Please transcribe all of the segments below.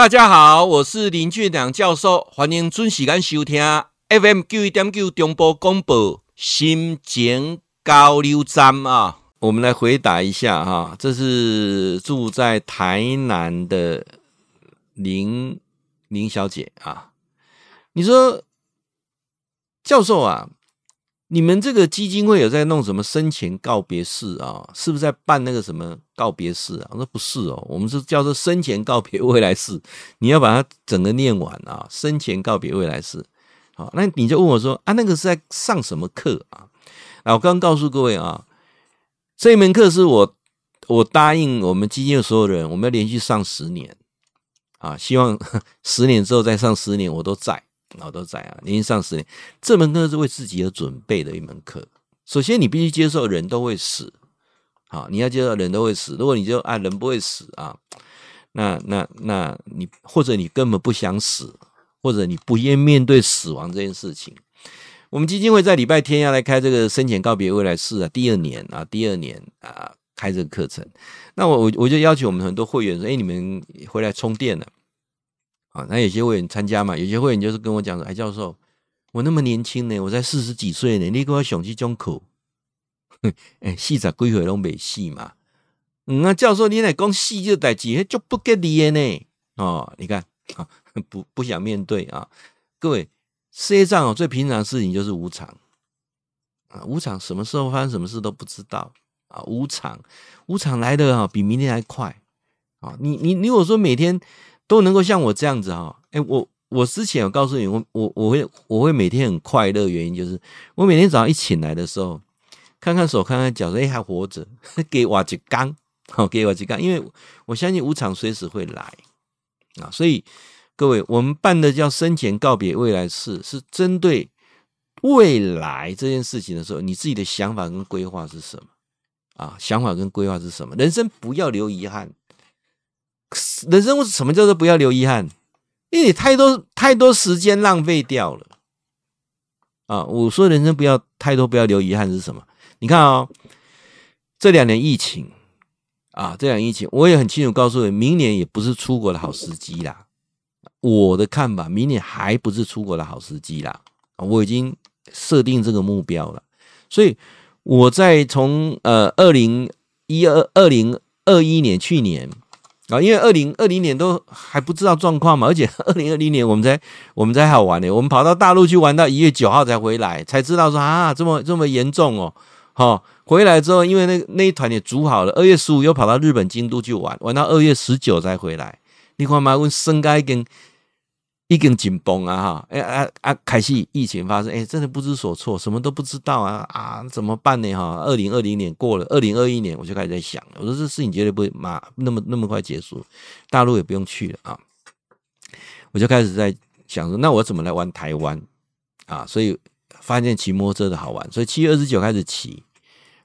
大家好，我是林俊良教授，欢迎准时间收听 FM 九一点九中波广播新简交流站啊。我们来回答一下哈，这是住在台南的林林小姐啊。你说教授啊，你们这个基金会有在弄什么生前告别式啊？是不是在办那个什么告别式啊？我说不是哦，我们是叫做生前告别未来式。你要把它整个念完啊，生前告别未来式。好，那你就问我说啊，那个是在上什么课啊？啊，我刚刚告诉各位啊。这一门课是我我答应我们基金的所有人，我们要连续上十年啊！希望 十年之后再上十年，我都在，我都在啊！连续上十年，这门课是为自己而准备的一门课。首先，你必须接受人都会死，好，你要接受人都会死。如果你就啊人不会死啊，那那那你或者你根本不想死，或者你不愿面对死亡这件事情。我们基金会在礼拜天要来开这个生前告别未来式啊，第二年啊，第二年啊开这个课程。那我我我就邀请我们很多会员说：“哎，你们回来充电了啊？”那有些会员参加嘛，有些会员就是跟我讲说：“哎，教授，我那么年轻呢，我才四十几岁呢，你给我想这种苦，哎，四十几岁拢没死嘛？嗯啊，教授你来讲死这代志，就不给力的呢。哦，你看啊，不不想面对啊，各位。”世界上哦，最平常的事情就是无常啊！无常，什么时候发生什么事都不知道啊！无常，无常来的哈，比明天还快啊！你你你，如果说每天都能够像我这样子哈，哎，我我之前有告诉你，我我我会我会每天很快乐，原因就是我每天早上一醒来的时候，看看手，看看脚，说哎还活着，给我几缸，好 给我几缸，因为我相信无常随时会来啊，所以。各位，我们办的叫生前告别未来式，是针对未来这件事情的时候，你自己的想法跟规划是什么啊？想法跟规划是什么？人生不要留遗憾。人生什么叫做不要留遗憾？因为你太多太多时间浪费掉了啊！我说人生不要太多，不要留遗憾是什么？你看啊、哦，这两年疫情啊，这两年疫情，我也很清楚告诉你，明年也不是出国的好时机啦。我的看法，明年还不是出国的好时机啦。我已经设定这个目标了，所以我在从呃二零一二二零二一年去年啊，因为二零二零年都还不知道状况嘛，而且 二零二零年我们才我们才好玩呢，我们跑到大陆去玩到一月九号才回来，才知道说啊这么这么严重哦，好回来之后，因为那那一团也煮好了，二月十五又跑到日本京都去玩，玩到二月十九才回来。你看嘛，我身该跟。已经紧绷啊哈！哎啊啊！开始疫情发生，哎，真的不知所措，什么都不知道啊啊！怎么办呢？哈！二零二零年过了，二零二一年我就开始在想，我说这事情绝对不会马那么那么快结束，大陆也不用去了啊！我就开始在想说，那我怎么来玩台湾啊？所以发现骑摩托车的好玩，所以七月二十九开始骑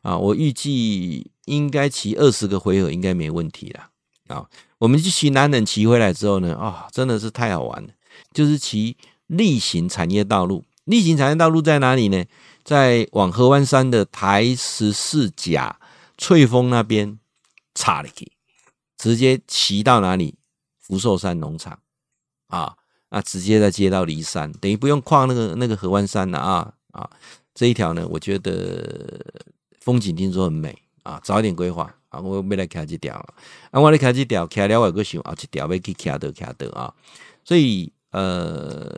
啊！我预计应该骑二十个回合应该没问题了啊！我们去骑南冷骑回来之后呢，啊，真的是太好玩了。就是骑力行产业道路，力行产业道路在哪里呢？在往河湾山的台十四甲翠峰那边插了去，直接骑到哪里？福寿山农场啊，啊，直接再接到离山，等于不用跨那个那个河湾山了啊啊！这一条呢，我觉得风景听说很美啊，早一点规划啊，我没来开这条啊，我来开这条，开了我个想啊，这条要去开的开的啊，所以。呃，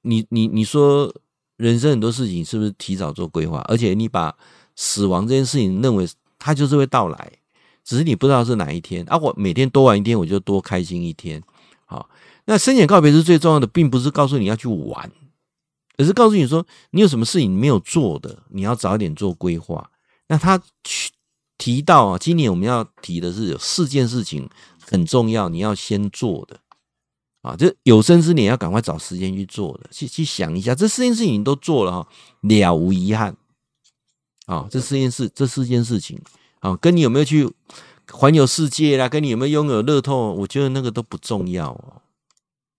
你你你说人生很多事情是不是提早做规划？而且你把死亡这件事情认为它就是会到来，只是你不知道是哪一天啊。我每天多玩一天，我就多开心一天。好，那生前告别是最重要的，并不是告诉你要去玩，而是告诉你说你有什么事情没有做的，你要早一点做规划。那他去提到啊，今年我们要提的是有四件事情很重要，你要先做的。啊，这有生之年要赶快找时间去做的，去去想一下，这四件事情你都做了哈，了无遗憾。啊，这四件事，这四件事情，啊，跟你有没有去环游世界啦，跟你有没有拥有乐透，我觉得那个都不重要哦。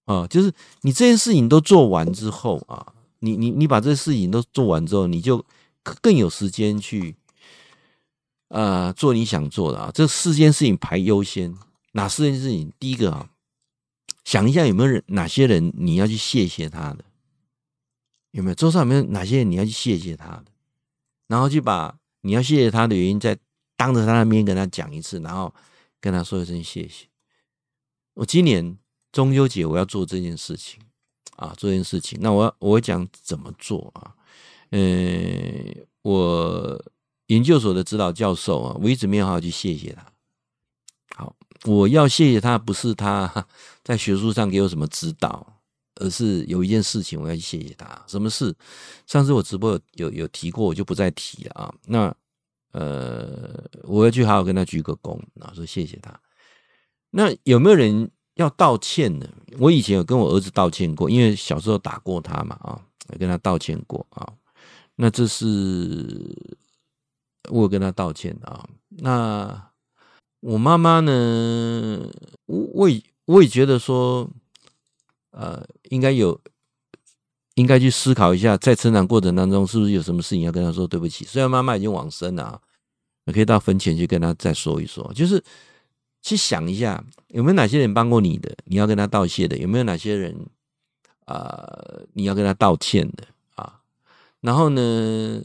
啊，就是你这件事情都做完之后啊，你你你把这事情都做完之后，你就更有时间去，呃，做你想做的啊。这四件事情排优先，哪四件事情？第一个啊。想一下有没有人哪些人你要去谢谢他的？有没有桌上有没有哪些人你要去谢谢他的？然后就把你要谢谢他的原因再当着他的面跟他讲一次，然后跟他说一声谢谢。我今年中秋节我要做这件事情啊，做这件事情。那我我讲怎么做啊？嗯，我研究所的指导教授啊，我一直没有好好去谢谢他。好，我要谢谢他，不是他 在学术上给我什么指导。而是有一件事情我要去谢谢他，什么事？上次我直播有有有提过，我就不再提了啊。那呃，我要去好好跟他鞠个躬，然后说谢谢他。那有没有人要道歉呢？我以前有跟我儿子道歉过，因为小时候打过他嘛啊，跟他道歉过啊。那这是我有跟他道歉啊。那我妈妈呢？我我也我也觉得说。呃，应该有，应该去思考一下，在成长过程当中，是不是有什么事情要跟他说对不起？虽然妈妈已经往生了啊，可以到坟前去跟他再说一说，就是去想一下，有没有哪些人帮过你的，你要跟他道谢的？有没有哪些人啊，呃，你要跟他道歉的啊？然后呢，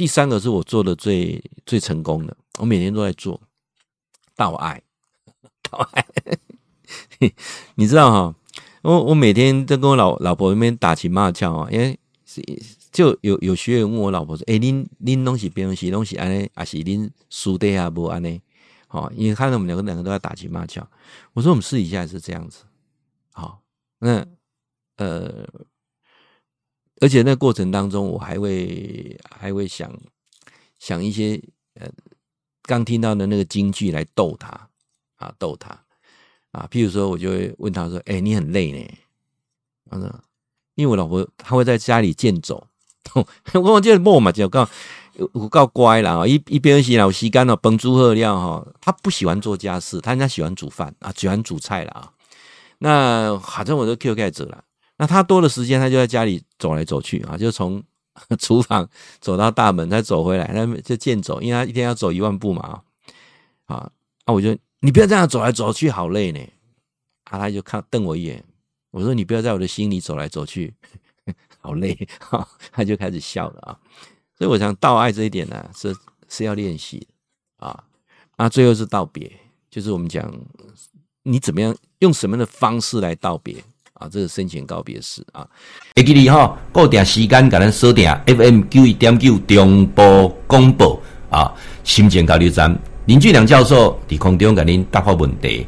第三个是我做的最最成功的，我每天都在做道爱，道爱，你知道哈？我我每天都跟我老老婆那边打情骂俏啊，因为是就有有学员问我老婆说：“诶、欸，恁恁东西别东西东西安尼，还是恁输的啊不安尼？”好，因为看到我们两个两个都在打情骂俏，我说我们试一下是这样子。好，那呃，而且那过程当中，我还会还会想想一些呃刚听到的那个金句来逗他啊，逗他。啊，譬如说，我就会问他说：“哎、你很累呢？”他说：“因为我老婆她会在家里健走，我我这摸嘛，就告我够乖了啊！一一边洗脑洗干了，焖猪喝料哈。他不喜欢做家事，他人家喜欢煮饭啊，喜欢煮菜了啊。那反正我都 Q 盖着了。那他多的时间，他就在家里走来走去啊，就从 厨房走到大门，再走回来，那就健走，因为他一天要走一万步嘛啊。啊，那我就。你不要这样走来走去，好累呢。啊，他就看瞪我一眼，我说：“你不要在我的心里走来走去，好累。”哈，他就开始笑了啊。所以我想道爱这一点呢，是是要练习啊。那最后是道别，就是我们讲你怎么样用什么样的方式来道别啊？这个生前告别式啊。会记你哈，固定时间给咱锁定 FM 九一点九中波广播啊，心情交流站。林俊良教授伫空中给您答复问题。